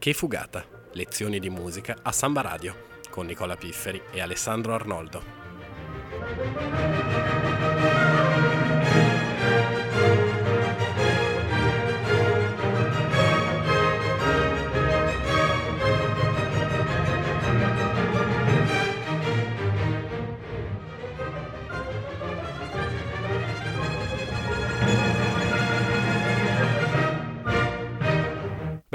Che fugata! Lezioni di musica a Samba Radio con Nicola Pifferi e Alessandro Arnoldo.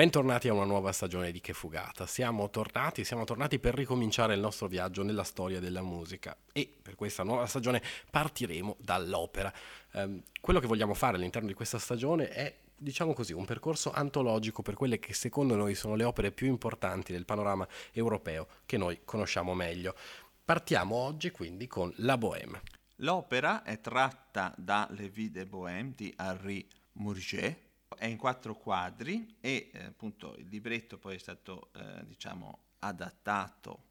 Bentornati a una nuova stagione di Che Fugata. Siamo tornati, siamo tornati per ricominciare il nostro viaggio nella storia della musica e per questa nuova stagione partiremo dall'opera. Um, quello che vogliamo fare all'interno di questa stagione è diciamo così, un percorso antologico per quelle che secondo noi sono le opere più importanti del panorama europeo che noi conosciamo meglio. Partiamo oggi quindi con La Bohème. L'opera è tratta da Le Vie de Bohème di Henri Murger è in quattro quadri e eh, appunto il libretto poi è stato eh, diciamo adattato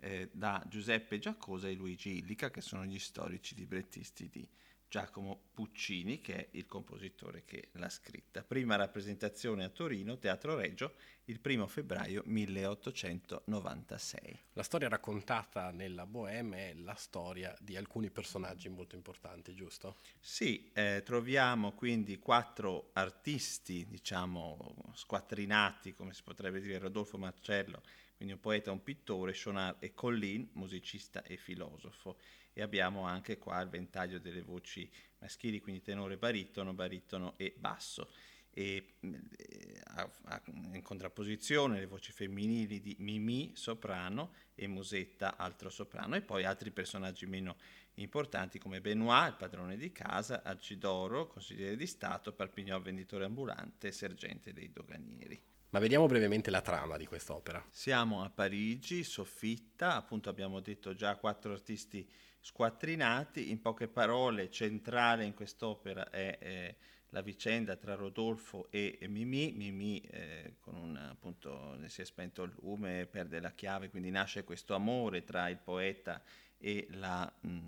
eh, da Giuseppe Giacosa e Luigi Illica che sono gli storici librettisti di Giacomo Puccini, che è il compositore che l'ha scritta. Prima rappresentazione a Torino, Teatro Reggio, il primo febbraio 1896. La storia raccontata nella Bohème è la storia di alcuni personaggi molto importanti, giusto? Sì, eh, troviamo quindi quattro artisti, diciamo, squattrinati, come si potrebbe dire, Rodolfo Marcello, quindi un poeta, un pittore, Chonard e Collin, musicista e filosofo e abbiamo anche qua il ventaglio delle voci maschili, quindi tenore, baritono, baritono e basso. E, eh, a, a, in contrapposizione le voci femminili di Mimi, soprano, e Musetta, altro soprano, e poi altri personaggi meno importanti come Benoit, il padrone di casa, Alcidoro, consigliere di Stato, Parpignol, venditore ambulante, sergente dei doganieri. Ma vediamo brevemente la trama di quest'opera. Siamo a Parigi, soffitta, appunto abbiamo detto già quattro artisti squattrinati. In poche parole, centrale in quest'opera è eh, la vicenda tra Rodolfo e, e Mimì. Mimì, eh, con un, appunto, si è spento il lume, perde la chiave, quindi nasce questo amore tra il poeta e, la, mh, mm,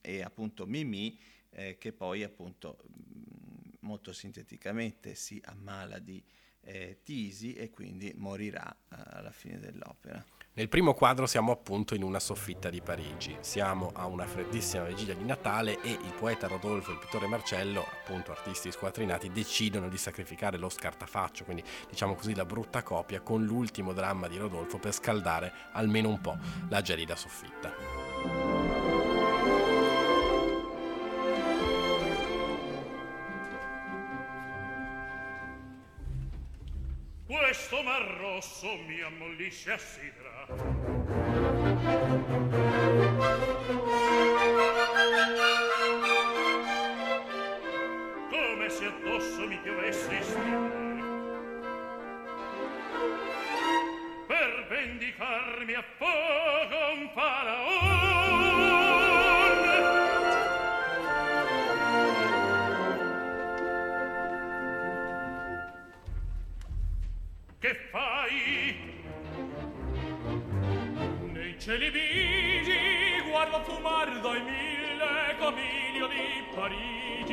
e appunto Mimì, eh, che poi appunto mh, mm, molto sinteticamente si ammala di eh, tisi e quindi morirà eh, alla fine dell'opera. Nel primo quadro siamo appunto in una soffitta di Parigi, siamo a una freddissima vigilia di Natale e il poeta Rodolfo e il pittore Marcello, appunto artisti squattrinati, decidono di sacrificare lo scartafaccio, quindi diciamo così la brutta copia, con l'ultimo dramma di Rodolfo per scaldare almeno un po' la gelida soffitta. questo mar rosso mi ammollisce a sidra. Come se addosso mi piovesse stile. Per vendicarmi a fuoco un faraone Cieli vigi guardo fumar dai mille camilio di Parigi.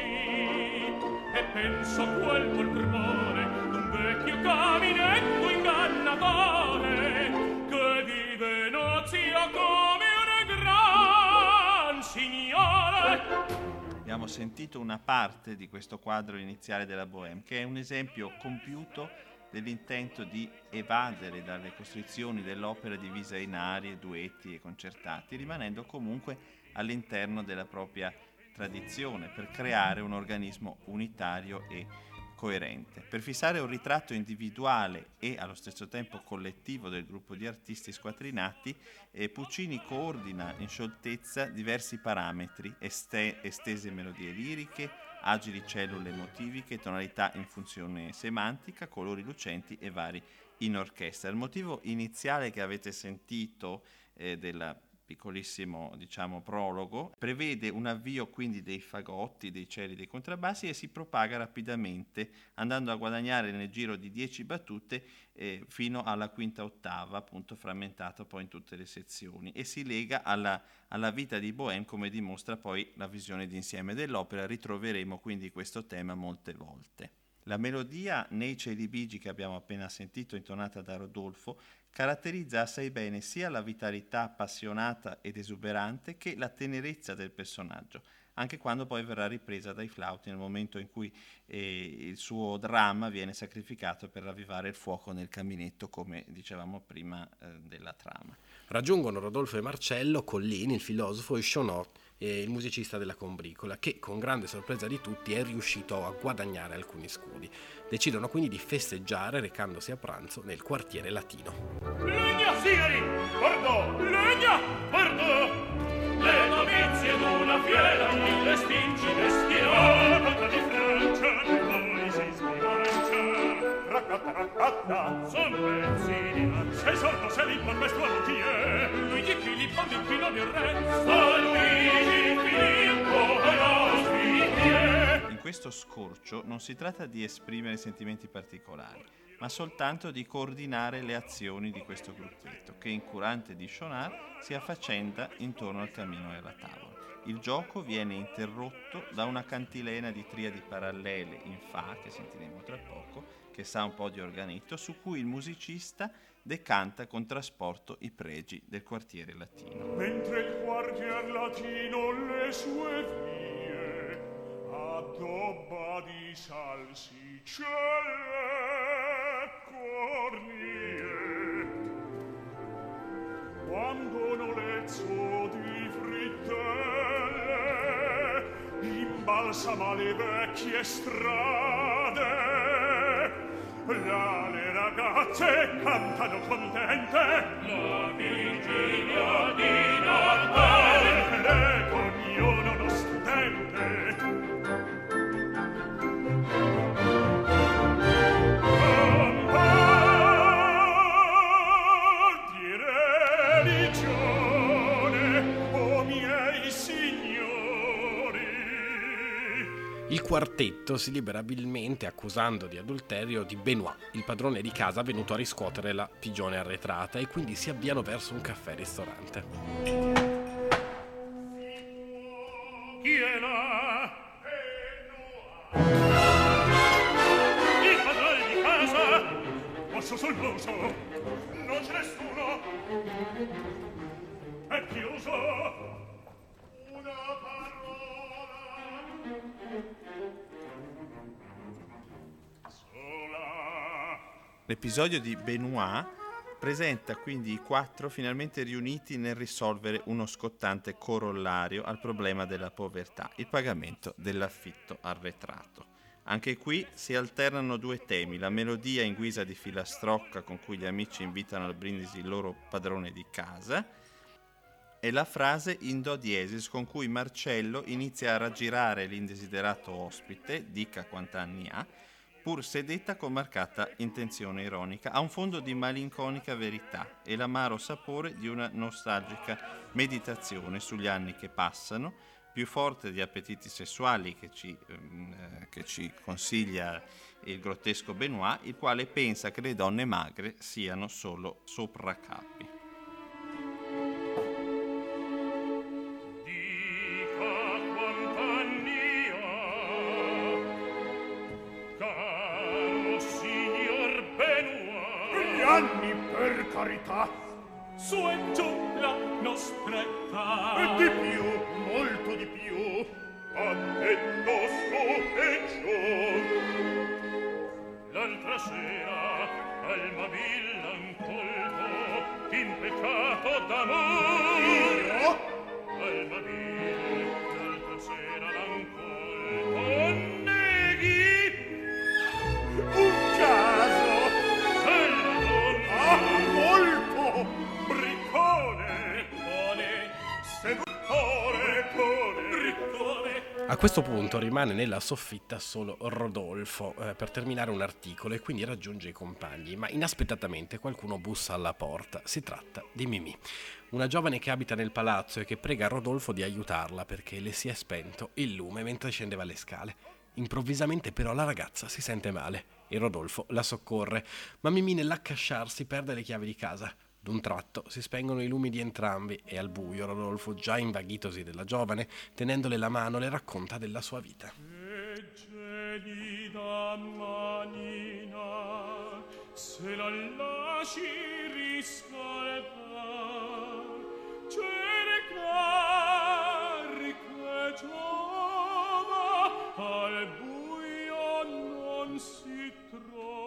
E penso a quel poltrone d'un vecchio caminetto ingannatore che vive ozio come un gran signore abbiamo sentito una parte di questo quadro iniziale della Bohème, che è un esempio compiuto dell'intento di evadere dalle costrizioni dell'opera divisa in arie, duetti e concertati, rimanendo comunque all'interno della propria tradizione per creare un organismo unitario e coerente. Per fissare un ritratto individuale e allo stesso tempo collettivo del gruppo di artisti squattrinati, eh, Puccini coordina in scioltezza diversi parametri, este- estese melodie liriche, agili cellule emotiviche, tonalità in funzione semantica, colori lucenti e vari in orchestra. Il motivo iniziale che avete sentito eh, del piccolissimo diciamo, prologo prevede un avvio quindi dei fagotti, dei cieli, dei contrabbassi e si propaga rapidamente andando a guadagnare nel giro di 10 battute eh, fino alla quinta ottava, appunto frammentato poi in tutte le sezioni e si lega alla, alla vita di Bohème come dimostra poi la visione d'insieme dell'opera. Ritroveremo quindi questo tema molte volte. La melodia Nei cieli bigi che abbiamo appena sentito intonata da Rodolfo caratterizza assai bene sia la vitalità appassionata ed esuberante che la tenerezza del personaggio, anche quando poi verrà ripresa dai flauti nel momento in cui eh, il suo dramma viene sacrificato per ravvivare il fuoco nel caminetto, come dicevamo prima eh, della trama. Raggiungono Rodolfo e Marcello Collini, il filosofo, e Chonot, il musicista della combricola, che con grande sorpresa di tutti è riuscito a guadagnare alcuni scudi. Decidono quindi di festeggiare recandosi a pranzo nel quartiere latino. Legna, sigari! Guardo! Legna! Guardo! Le novizie d'una fiera, mille stinci benzini, sei sordo, sei l'ippon, mestruoso chi è? Luigi Filippo, l'inquino mio re, sta Luigi Filippo, piedi. In questo scorcio non si tratta di esprimere sentimenti particolari, ma soltanto di coordinare le azioni di questo gruppetto, che incurante di Schonar si affaccenda intorno al camino e alla tavola. Il gioco viene interrotto da una cantilena di triadi parallele in Fa, che sentiremo tra poco, che sa un po' di organetto, su cui il musicista decanta con trasporto i pregi del quartiere latino. Mentre il quartier latino le sue vie addobba di salsicelle cornie quando nolezzo di frittelle imbalsama le vecchie strade là le ragazze cantano contente. La vigilia di Natale quartetto si libera abilmente accusando di adulterio di Benoit, il padrone di casa venuto a riscuotere la pigione arretrata, e quindi si avviano verso un caffè-ristorante. Il padrone di casa? Posso sul muso? Non c'è nessuno? È chiuso? Una L'episodio di Benoit presenta quindi i quattro finalmente riuniti nel risolvere uno scottante corollario al problema della povertà, il pagamento dell'affitto arretrato. Anche qui si alternano due temi, la melodia in guisa di filastrocca con cui gli amici invitano al brindisi il loro padrone di casa e la frase in do diesis con cui Marcello inizia a raggirare l'indesiderato ospite, dica quant'anni ha, pur sedetta con marcata intenzione ironica, ha un fondo di malinconica verità e l'amaro sapore di una nostalgica meditazione sugli anni che passano, più forte di appetiti sessuali che ci, ehm, eh, che ci consiglia il grottesco Benoit, il quale pensa che le donne magre siano solo sopraccapi. Rimane nella soffitta solo Rodolfo eh, per terminare un articolo e quindi raggiunge i compagni, ma inaspettatamente qualcuno bussa alla porta. Si tratta di Mimì, una giovane che abita nel palazzo e che prega Rodolfo di aiutarla perché le si è spento il lume mentre scendeva le scale. Improvvisamente però la ragazza si sente male e Rodolfo la soccorre, ma Mimì nell'accasciarsi perde le chiavi di casa. D'un tratto si spengono i lumi di entrambi e al buio Rodolfo, già invaghitosi della giovane, tenendole la mano, le racconta della sua vita. Geni da manina se la lasci riscaldar cercar che giova al buio non si trova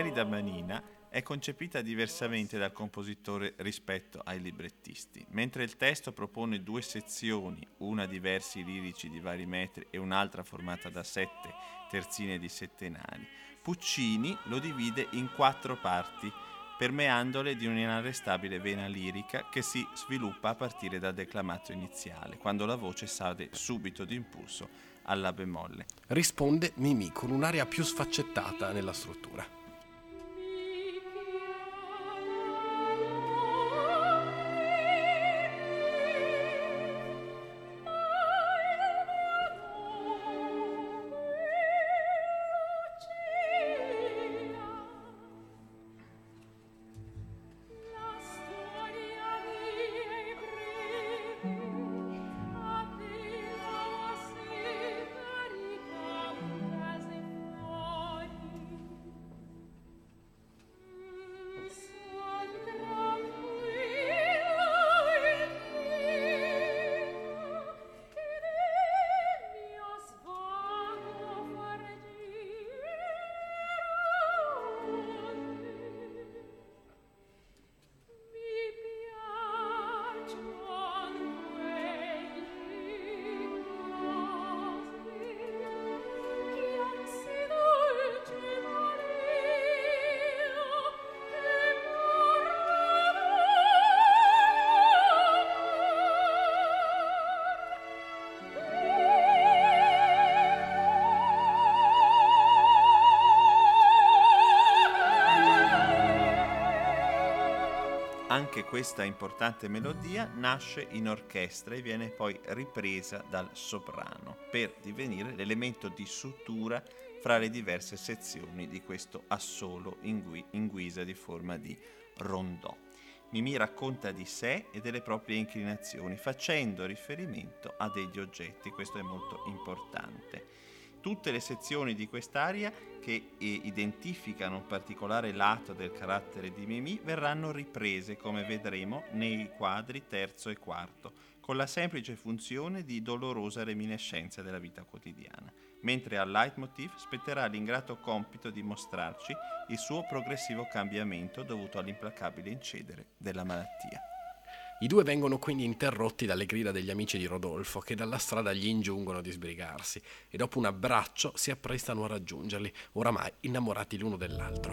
Gelida Manina è concepita diversamente dal compositore rispetto ai librettisti. Mentre il testo propone due sezioni, una di versi lirici di vari metri e un'altra formata da sette terzine di settenari, Puccini lo divide in quattro parti, permeandole di un'inarrestabile vena lirica che si sviluppa a partire dal declamato iniziale, quando la voce sale subito d'impulso alla bemolle. Risponde Mimì con un'aria più sfaccettata nella struttura. Anche questa importante melodia nasce in orchestra e viene poi ripresa dal soprano per divenire l'elemento di sutura fra le diverse sezioni di questo assolo in, gui- in guisa di forma di rondò. Mimì racconta di sé e delle proprie inclinazioni facendo riferimento a degli oggetti, questo è molto importante. Tutte le sezioni di quest'aria che eh, identificano un particolare lato del carattere di Mimì verranno riprese, come vedremo, nei quadri terzo e quarto, con la semplice funzione di dolorosa reminiscenza della vita quotidiana, mentre al leitmotiv spetterà l'ingrato compito di mostrarci il suo progressivo cambiamento dovuto all'implacabile incedere della malattia. I due vengono quindi interrotti dalle grida degli amici di Rodolfo che dalla strada gli ingiungono di sbrigarsi e dopo un abbraccio si apprestano a raggiungerli, oramai innamorati l'uno dell'altro.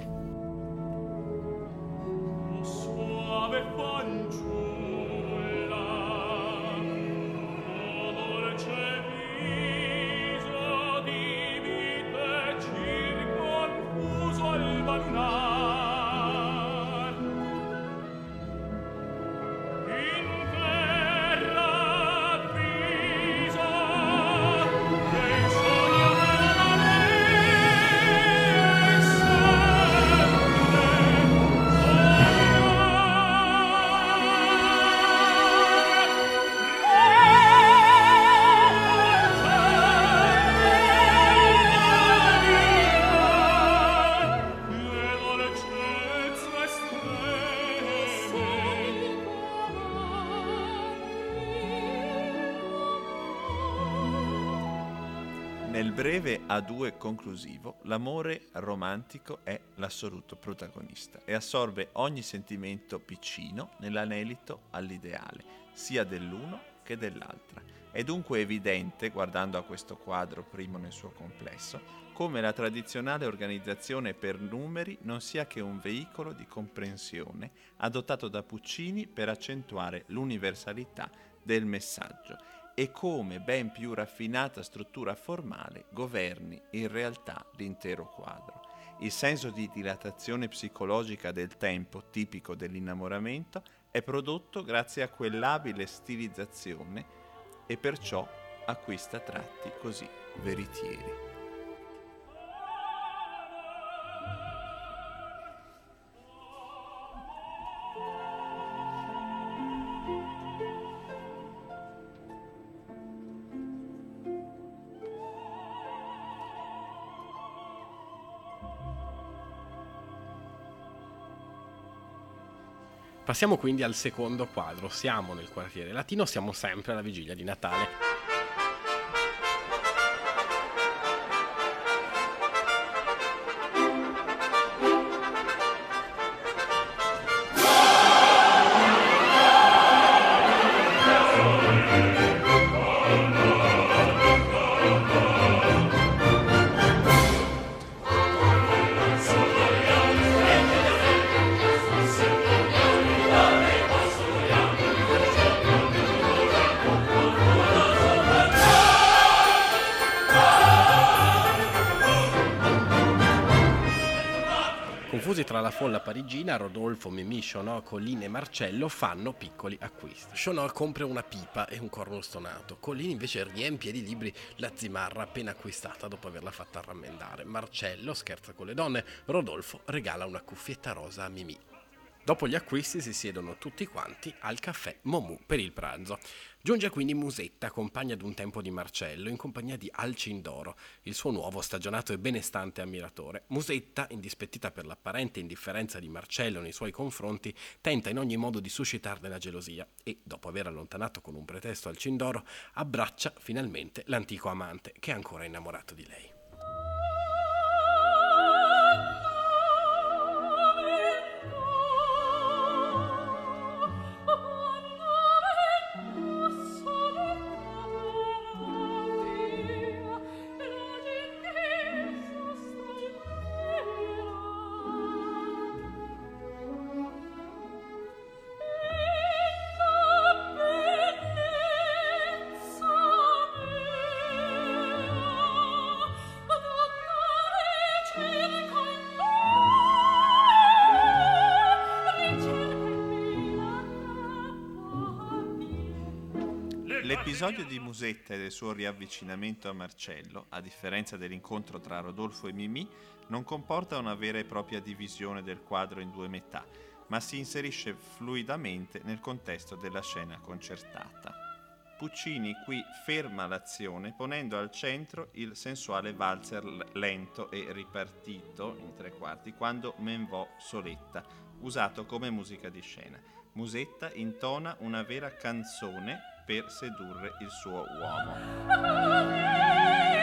Suave fanciulla, breve A2 conclusivo, l'amore romantico è l'assoluto protagonista e assorbe ogni sentimento piccino nell'anelito all'ideale, sia dell'uno che dell'altra. È dunque evidente, guardando a questo quadro primo nel suo complesso, come la tradizionale organizzazione per numeri non sia che un veicolo di comprensione adottato da Puccini per accentuare l'universalità del messaggio e come ben più raffinata struttura formale governi in realtà l'intero quadro. Il senso di dilatazione psicologica del tempo, tipico dell'innamoramento, è prodotto grazie a quell'abile stilizzazione e perciò acquista tratti così veritieri. Passiamo quindi al secondo quadro. Siamo nel quartiere latino, siamo sempre alla vigilia di Natale. Rodolfo, Mimì, Chonot, Collini e Marcello fanno piccoli acquisti. Chonot compra una pipa e un corno stonato. Collini invece riempie di libri la zimarra appena acquistata dopo averla fatta rammendare. Marcello scherza con le donne. Rodolfo regala una cuffietta rosa a Mimì. Dopo gli acquisti si siedono tutti quanti al caffè Momu per il pranzo. Giunge quindi Musetta, compagna d'un tempo di Marcello, in compagnia di Alcindoro, il suo nuovo stagionato e benestante ammiratore. Musetta, indispettita per l'apparente indifferenza di Marcello nei suoi confronti, tenta in ogni modo di suscitarne la gelosia e, dopo aver allontanato con un pretesto Alcindoro, abbraccia finalmente l'antico amante, che è ancora innamorato di lei. L'episodio di Musetta e del suo riavvicinamento a Marcello, a differenza dell'incontro tra Rodolfo e Mimì, non comporta una vera e propria divisione del quadro in due metà, ma si inserisce fluidamente nel contesto della scena concertata. Puccini qui ferma l'azione ponendo al centro il sensuale valzer lento e ripartito in tre quarti quando Menvò soletta, usato come musica di scena. Musetta intona una vera canzone per sedurre il suo uomo.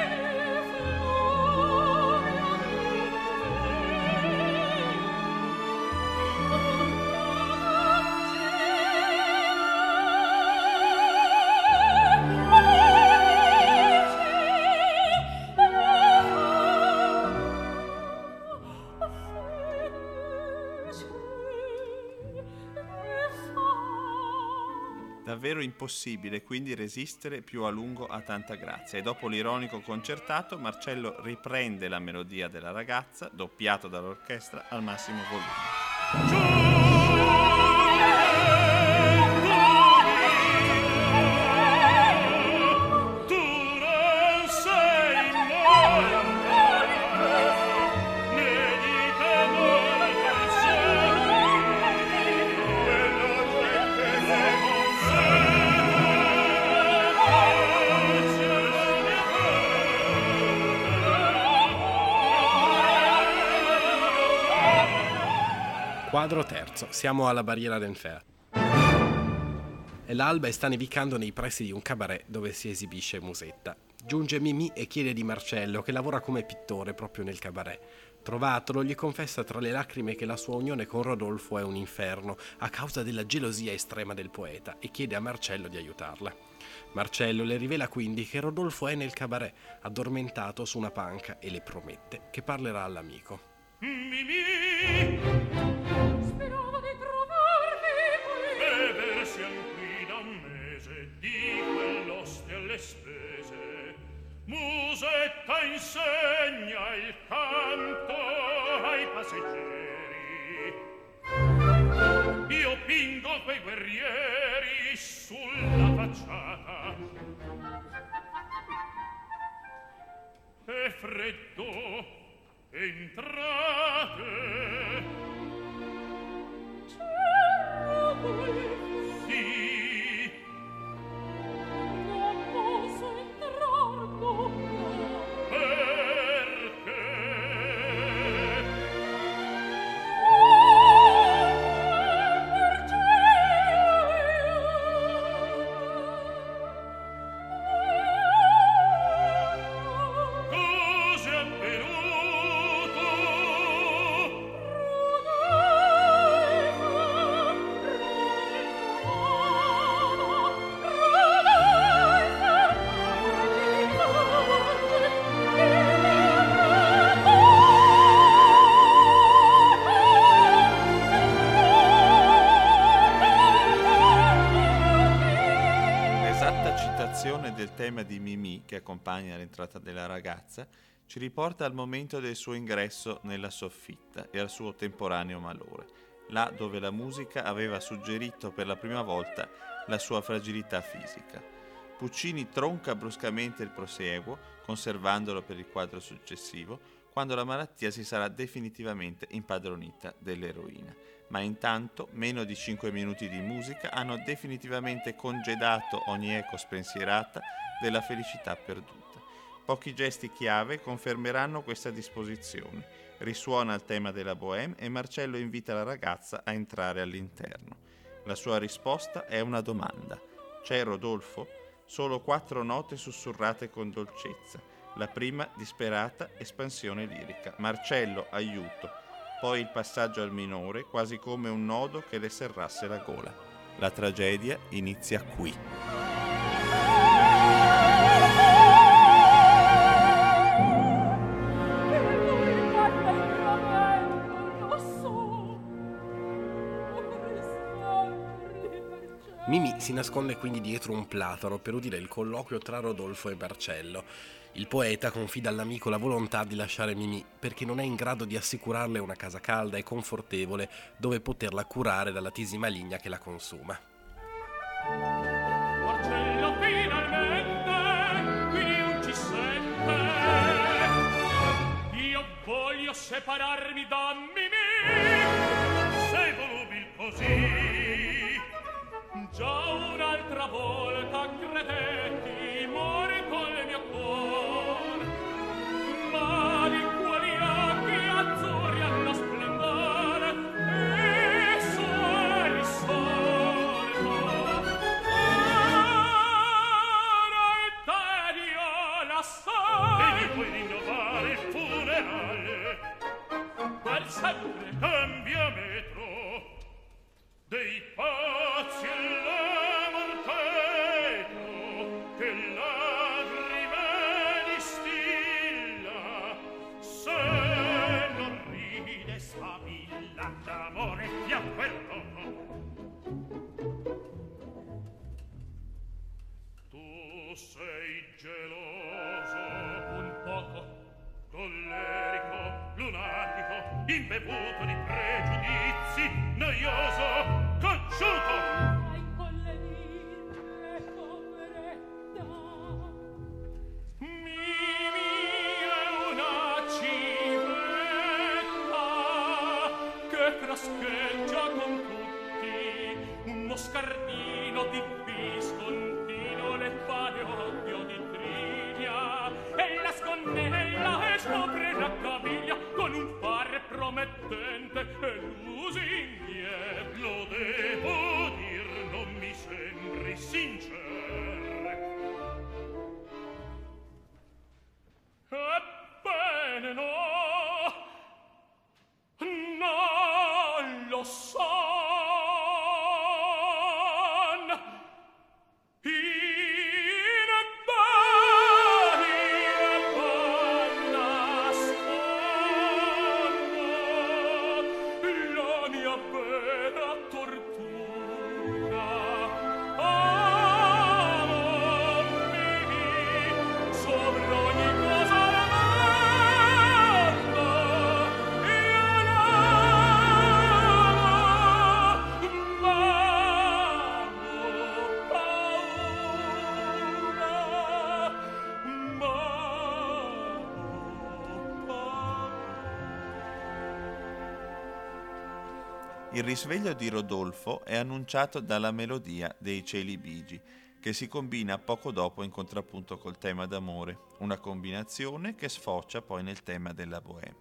Davvero impossibile quindi resistere più a lungo a tanta grazia e dopo l'ironico concertato Marcello riprende la melodia della ragazza, doppiato dall'orchestra al massimo volume. Quadro terzo, siamo alla barriera d'Enfer. È l'alba e sta nevicando nei pressi di un cabaret dove si esibisce Musetta. Giunge Mimì e chiede di Marcello, che lavora come pittore proprio nel cabaret. Trovatolo, gli confessa tra le lacrime che la sua unione con Rodolfo è un inferno a causa della gelosia estrema del poeta e chiede a Marcello di aiutarla. Marcello le rivela quindi che Rodolfo è nel cabaret, addormentato su una panca e le promette che parlerà all'amico. Mimì alle spese. Musetta insegna il canto passeggeri. Io pingo quei guerrieri sulla facciata. E freddo entrate tema di Mimì che accompagna l'entrata della ragazza ci riporta al momento del suo ingresso nella soffitta e al suo temporaneo malore, là dove la musica aveva suggerito per la prima volta la sua fragilità fisica. Puccini tronca bruscamente il prosieguo, conservandolo per il quadro successivo, quando la malattia si sarà definitivamente impadronita dell'eroina. Ma intanto meno di 5 minuti di musica hanno definitivamente congedato ogni eco spensierata della felicità perduta. Pochi gesti chiave confermeranno questa disposizione. Risuona il tema della bohème e Marcello invita la ragazza a entrare all'interno. La sua risposta è una domanda. C'è Rodolfo? Solo quattro note sussurrate con dolcezza. La prima disperata espansione lirica. Marcello, aiuto. Poi il passaggio al minore, quasi come un nodo che le serrasse la gola. La tragedia inizia qui. Mimi si nasconde quindi dietro un platano per udire il colloquio tra Rodolfo e Marcello. Il poeta confida all'amico la volontà di lasciare Mimi perché non è in grado di assicurarle una casa calda e confortevole dove poterla curare dalla tisi maligna che la consuma. Marcello finalmente qui non ci sente. Io voglio separarmi da Mimi. Sei volubil così. Già un'altra volta credetti sei geloso. Un poco. Collerico lunatico imbevuto di pregiudizi noioso cocciuto. Che frascheggia con tutti uno scardino di Il risveglio di Rodolfo è annunciato dalla melodia dei cieli bigi, che si combina poco dopo in contrappunto col tema d'amore, una combinazione che sfocia poi nel tema della bohème,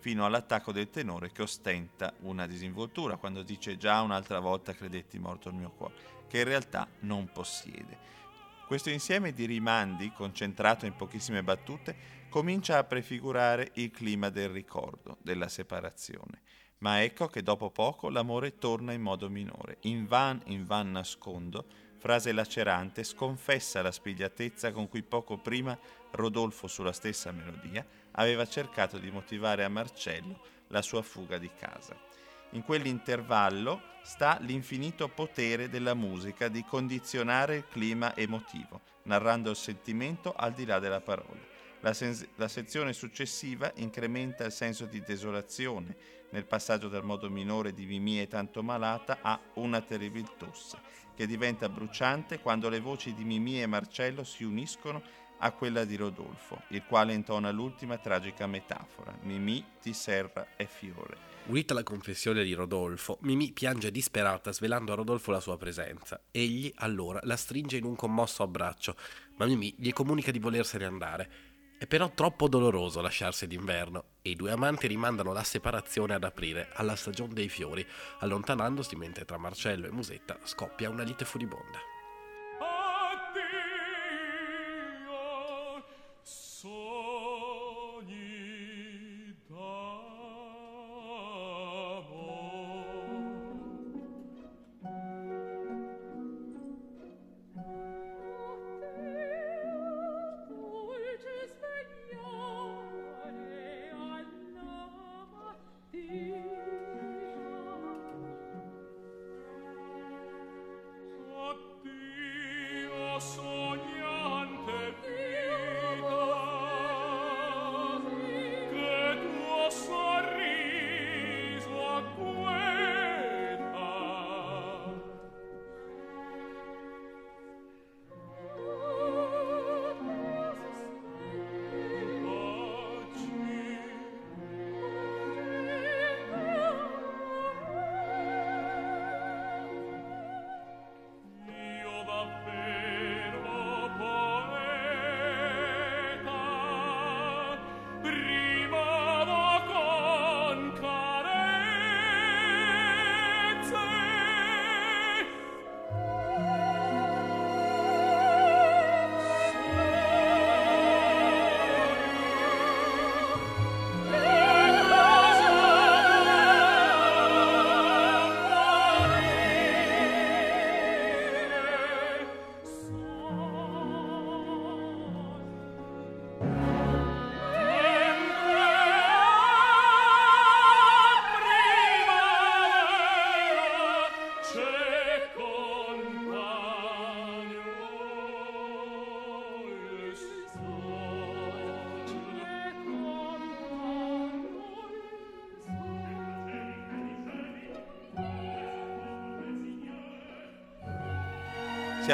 fino all'attacco del tenore che ostenta una disinvoltura quando dice già un'altra volta credetti morto il mio cuore, che in realtà non possiede. Questo insieme di rimandi, concentrato in pochissime battute, comincia a prefigurare il clima del ricordo, della separazione. Ma ecco che dopo poco l'amore torna in modo minore. In van, in van nascondo, frase lacerante, sconfessa la spigliatezza con cui poco prima Rodolfo sulla stessa melodia aveva cercato di motivare a Marcello la sua fuga di casa. In quell'intervallo sta l'infinito potere della musica di condizionare il clima emotivo, narrando il sentimento al di là della parola. La, sen- la, sezione successiva incrementa il senso di desolazione nel passaggio dal modo minore di Mimì è tanto malata a Una terribil tosse, che diventa bruciante quando le voci di Mimì e Marcello si uniscono a quella di Rodolfo, il quale intona l'ultima tragica metafora, Mimì ti serra e fiore. Unita alla confessione di Rodolfo, Mimì piange disperata svelando a Rodolfo la sua presenza. Egli allora la stringe in un commosso abbraccio, ma Mimì gli comunica di volersene andare. È però troppo doloroso lasciarsi d'inverno e i due amanti rimandano la separazione ad aprile, alla stagione dei fiori, allontanandosi mentre tra Marcello e Musetta scoppia una lite furibonda.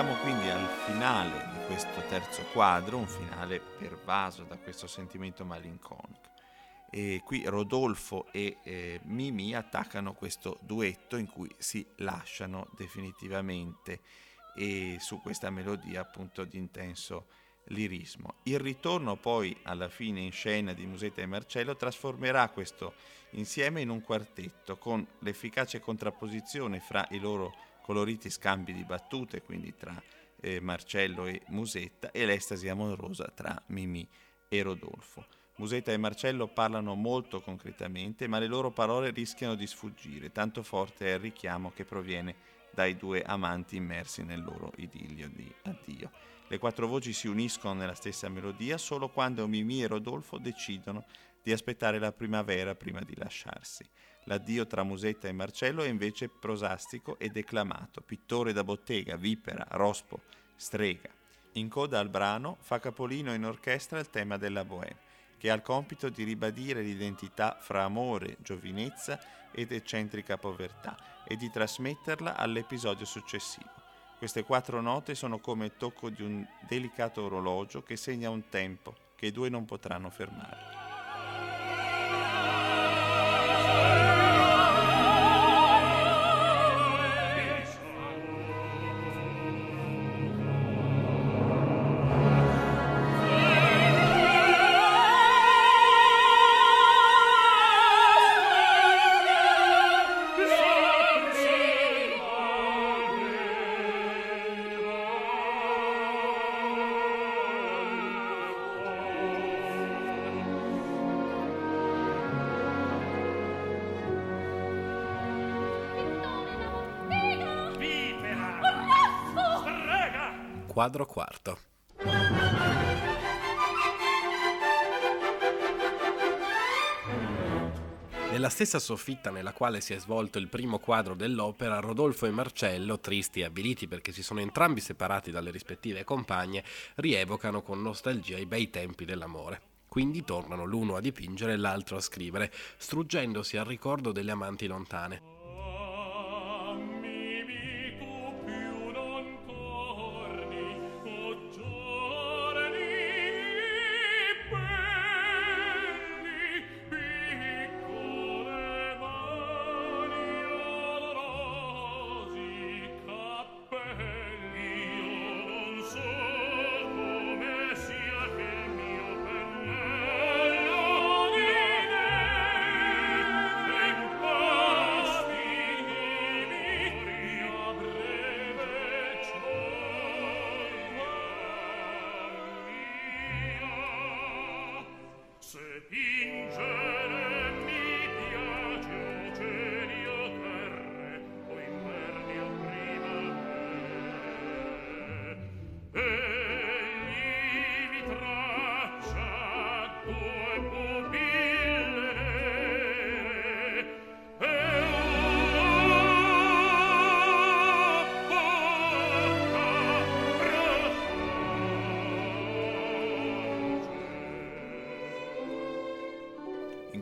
Siamo quindi al finale di questo terzo quadro, un finale pervaso da questo sentimento malinconico. E qui Rodolfo e eh, Mimi attaccano questo duetto in cui si lasciano definitivamente e su questa melodia appunto di intenso lirismo. Il ritorno poi alla fine in scena di Musetta e Marcello trasformerà questo insieme in un quartetto con l'efficace contrapposizione fra i loro coloriti scambi di battute, quindi tra eh, Marcello e Musetta, e l'estasi amorosa tra Mimì e Rodolfo. Musetta e Marcello parlano molto concretamente, ma le loro parole rischiano di sfuggire, tanto forte è il richiamo che proviene dai due amanti immersi nel loro idillio di addio. Le quattro voci si uniscono nella stessa melodia solo quando Mimì e Rodolfo decidono di aspettare la primavera prima di lasciarsi. L'addio tra Musetta e Marcello è invece prosastico e declamato, pittore da bottega, vipera, rospo, strega. In coda al brano fa capolino in orchestra il tema della Bohème, che ha il compito di ribadire l'identità fra amore, giovinezza ed eccentrica povertà e di trasmetterla all'episodio successivo. Queste quattro note sono come il tocco di un delicato orologio che segna un tempo che i due non potranno fermare. Quadro quarto. Nella stessa soffitta nella quale si è svolto il primo quadro dell'opera, Rodolfo e Marcello, tristi e avviliti perché si sono entrambi separati dalle rispettive compagne, rievocano con nostalgia i bei tempi dell'amore. Quindi tornano l'uno a dipingere e l'altro a scrivere, struggendosi al ricordo delle amanti lontane.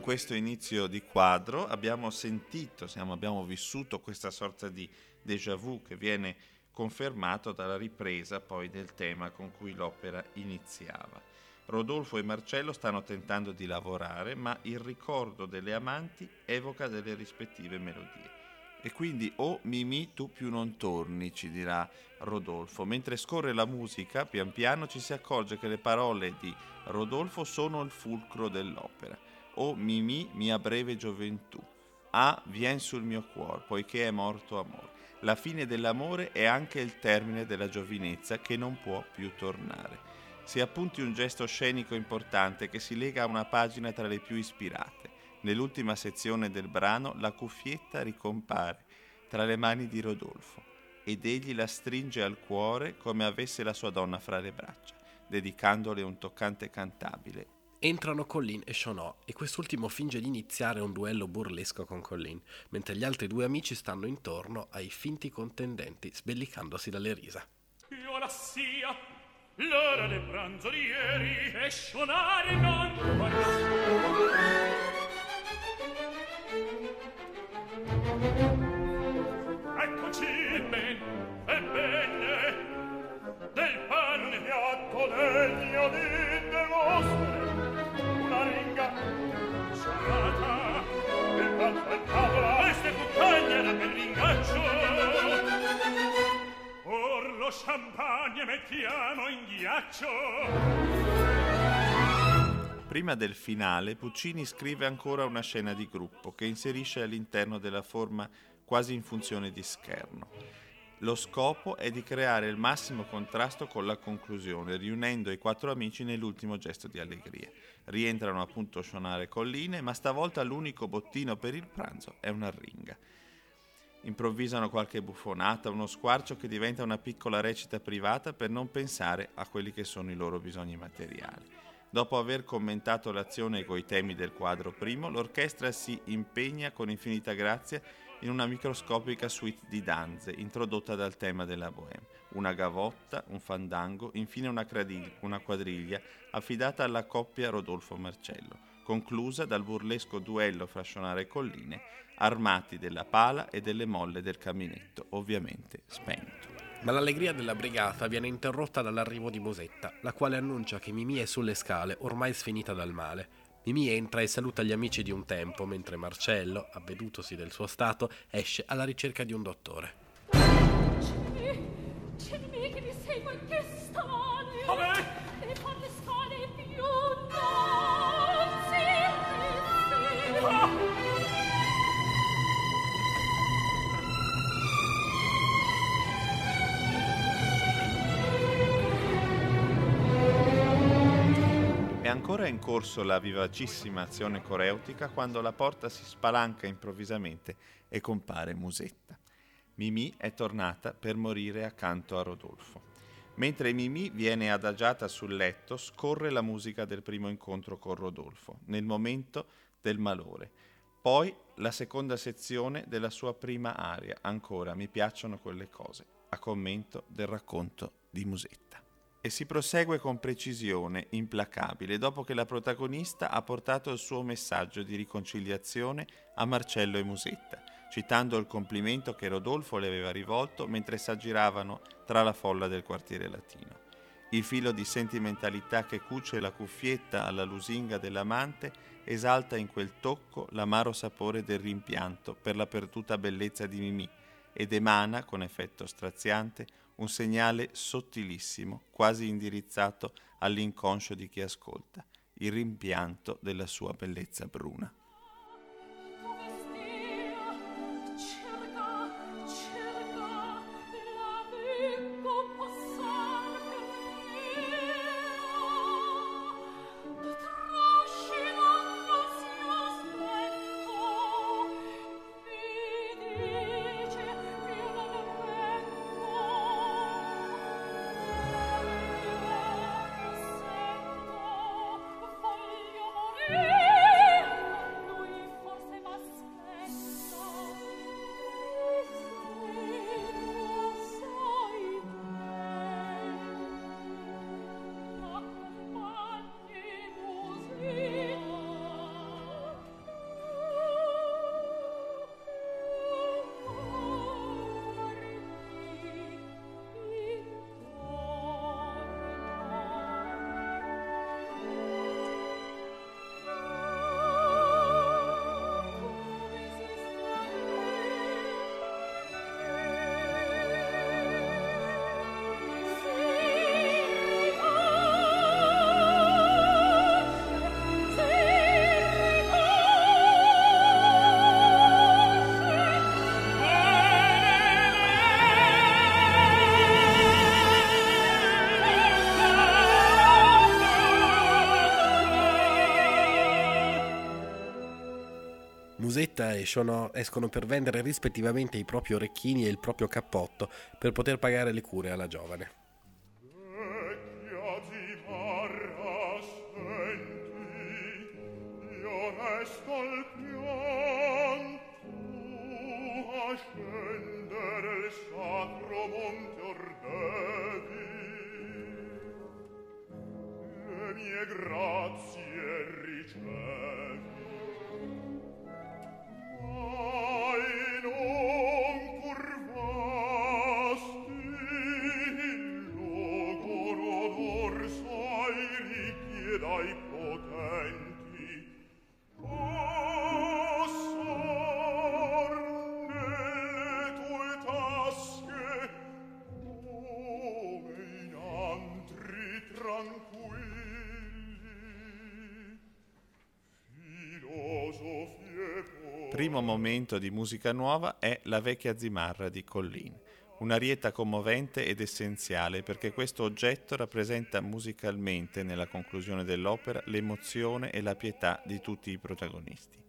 In questo inizio di quadro abbiamo sentito, siamo, abbiamo vissuto questa sorta di déjà vu che viene confermato dalla ripresa poi del tema con cui l'opera iniziava. Rodolfo e Marcello stanno tentando di lavorare, ma il ricordo delle amanti evoca delle rispettive melodie. E quindi o oh, Mimì tu più non torni, ci dirà Rodolfo. Mentre scorre la musica, pian piano ci si accorge che le parole di Rodolfo sono il fulcro dell'opera o Mimì mia breve gioventù. Ah, vien sul mio cuore, poiché è morto amor. La fine dell'amore è anche il termine della giovinezza che non può più tornare. Si appunti un gesto scenico importante che si lega a una pagina tra le più ispirate. Nell'ultima sezione del brano la cuffietta ricompare tra le mani di Rodolfo ed egli la stringe al cuore come avesse la sua donna fra le braccia, dedicandole un toccante cantabile Entrano Colin e Shonò e quest'ultimo finge di iniziare un duello burlesco con Colin, mentre gli altri due amici stanno intorno ai finti contendenti, sbellicandosi dalle risa. E ora sia l'ora del pranzo di ieri e Shonare non vorrà. Eccoci, ebbene, ebbene, del panne piatto degno di demostre champagne mettiamo in ghiaccio Prima del finale, Puccini scrive ancora una scena di gruppo che inserisce all'interno della forma quasi in funzione di scherno. Lo scopo è di creare il massimo contrasto con la conclusione, riunendo i quattro amici nell'ultimo gesto di allegria. Rientrano appunto a suonare colline, ma stavolta l'unico bottino per il pranzo è una ringa. Improvvisano qualche buffonata, uno squarcio che diventa una piccola recita privata per non pensare a quelli che sono i loro bisogni materiali. Dopo aver commentato l'azione coi temi del quadro primo, l'orchestra si impegna con infinita grazia in una microscopica suite di danze introdotta dal tema della bohème, una gavotta, un fandango, infine una, cradil- una quadriglia affidata alla coppia Rodolfo-Marcello, conclusa dal burlesco duello fra Sionare e Colline, armati della pala e delle molle del caminetto, ovviamente spento. Ma l'allegria della brigata viene interrotta dall'arrivo di Bosetta, la quale annuncia che Mimì è sulle scale, ormai sfinita dal male. Mimì entra e saluta gli amici di un tempo, mentre Marcello, avvedutosi del suo stato, esce alla ricerca di un dottore. Di me che mi segue che stane. Vabbè. Ancora in corso la vivacissima azione coreutica quando la porta si spalanca improvvisamente e compare Musetta. Mimì è tornata per morire accanto a Rodolfo. Mentre Mimì viene adagiata sul letto, scorre la musica del primo incontro con Rodolfo, nel momento del malore. Poi la seconda sezione della sua prima aria, ancora mi piacciono quelle cose, a commento del racconto di Musetta. E si prosegue con precisione implacabile dopo che la protagonista ha portato il suo messaggio di riconciliazione a Marcello e Musetta, citando il complimento che Rodolfo le aveva rivolto mentre s'aggiravano tra la folla del quartiere latino. Il filo di sentimentalità che cuce la cuffietta alla lusinga dell'amante esalta in quel tocco l'amaro sapore del rimpianto per la perduta bellezza di Mimì ed emana, con effetto straziante, un segnale sottilissimo, quasi indirizzato all'inconscio di chi ascolta, il rimpianto della sua bellezza bruna. Musetta e Shonò escono per vendere rispettivamente i propri orecchini e il proprio cappotto per poter pagare le cure alla giovane. primo momento di musica nuova è La vecchia zimarra di Collin, un'arietta commovente ed essenziale perché questo oggetto rappresenta musicalmente, nella conclusione dell'opera, l'emozione e la pietà di tutti i protagonisti.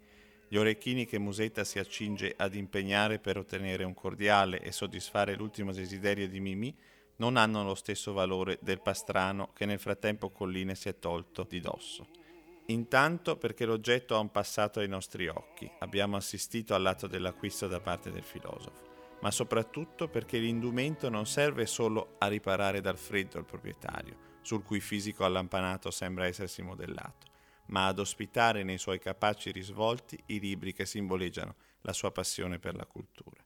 Gli orecchini che Musetta si accinge ad impegnare per ottenere un cordiale e soddisfare l'ultimo desiderio di Mimì non hanno lo stesso valore del pastrano che nel frattempo Colline si è tolto di dosso. Intanto perché l'oggetto ha un passato ai nostri occhi, abbiamo assistito all'atto dell'acquisto da parte del filosofo, ma soprattutto perché l'indumento non serve solo a riparare dal freddo il proprietario, sul cui fisico allampanato sembra essersi modellato, ma ad ospitare nei suoi capaci risvolti i libri che simboleggiano la sua passione per la cultura.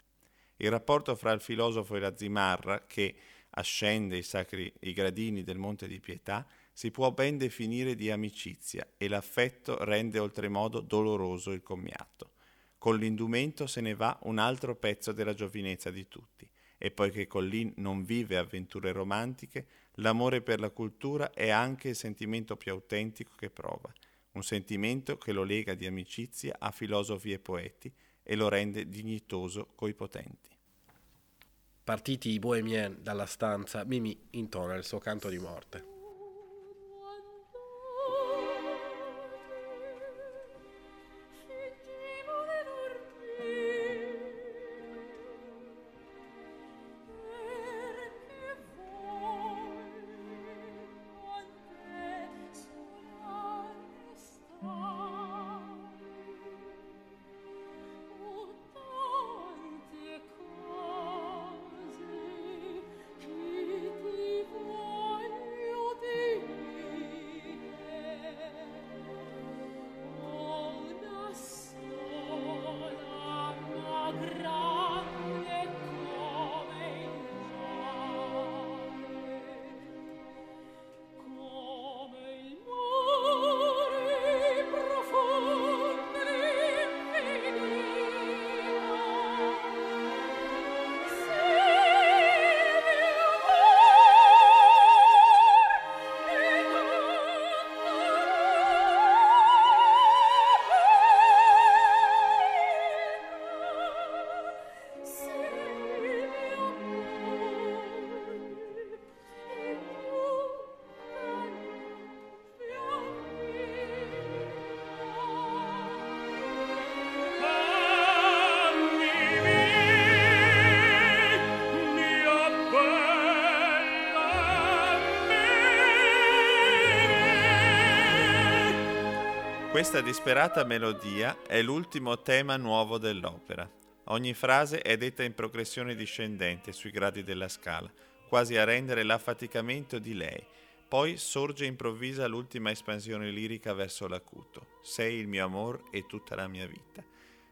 Il rapporto fra il filosofo e la zimarra, che ascende i sacri i gradini del Monte di Pietà, si può ben definire di amicizia e l'affetto rende oltremodo doloroso il commiato. Con l'indumento se ne va un altro pezzo della giovinezza di tutti, e poiché Collin non vive avventure romantiche, l'amore per la cultura è anche il sentimento più autentico che prova, un sentimento che lo lega di amicizia a filosofi e poeti e lo rende dignitoso coi potenti. Partiti i bohemien dalla stanza, Mimi intona il suo canto di morte. Questa disperata melodia è l'ultimo tema nuovo dell'opera. Ogni frase è detta in progressione discendente sui gradi della scala, quasi a rendere l'affaticamento di lei. Poi sorge improvvisa l'ultima espansione lirica verso l'acuto. Sei il mio amor e tutta la mia vita.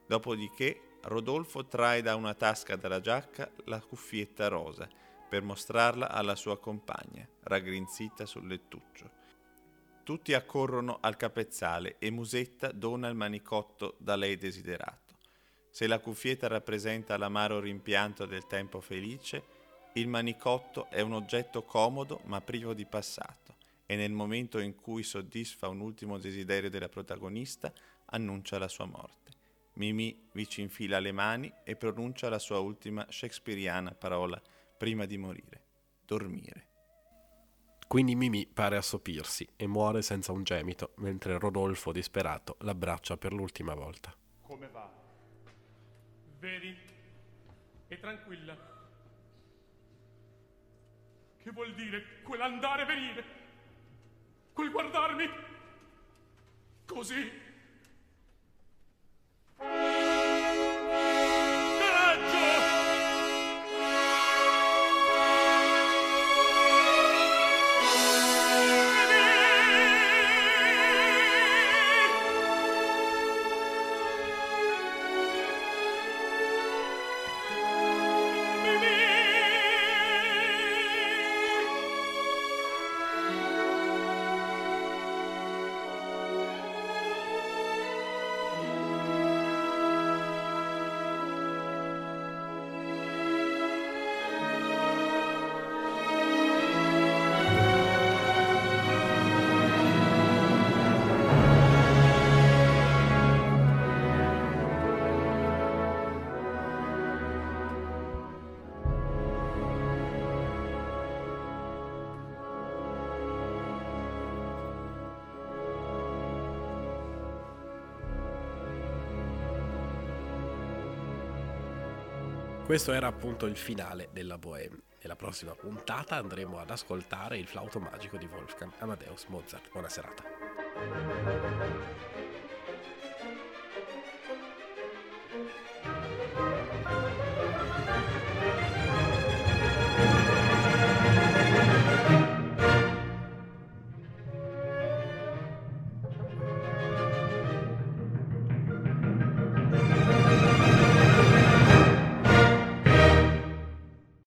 Dopodiché Rodolfo trae da una tasca della giacca la cuffietta rosa per mostrarla alla sua compagna, raggrinzita sul lettuccio. Tutti accorrono al capezzale e Musetta dona il manicotto da lei desiderato. Se la cuffietta rappresenta l'amaro rimpianto del tempo felice, il manicotto è un oggetto comodo ma privo di passato e nel momento in cui soddisfa un ultimo desiderio della protagonista annuncia la sua morte. Mimì vi ci infila le mani e pronuncia la sua ultima shakespeariana parola prima di morire, dormire. Quindi Mimì pare assopirsi e muore senza un gemito, mentre Rodolfo, disperato, l'abbraccia per l'ultima volta. Come va? Vedi? E tranquilla. Che vuol dire quell'andare e venire? Quel guardarmi? Così? Questo era appunto il finale della Bohème. Nella prossima puntata andremo ad ascoltare il flauto magico di Wolfgang Amadeus Mozart. Buona serata.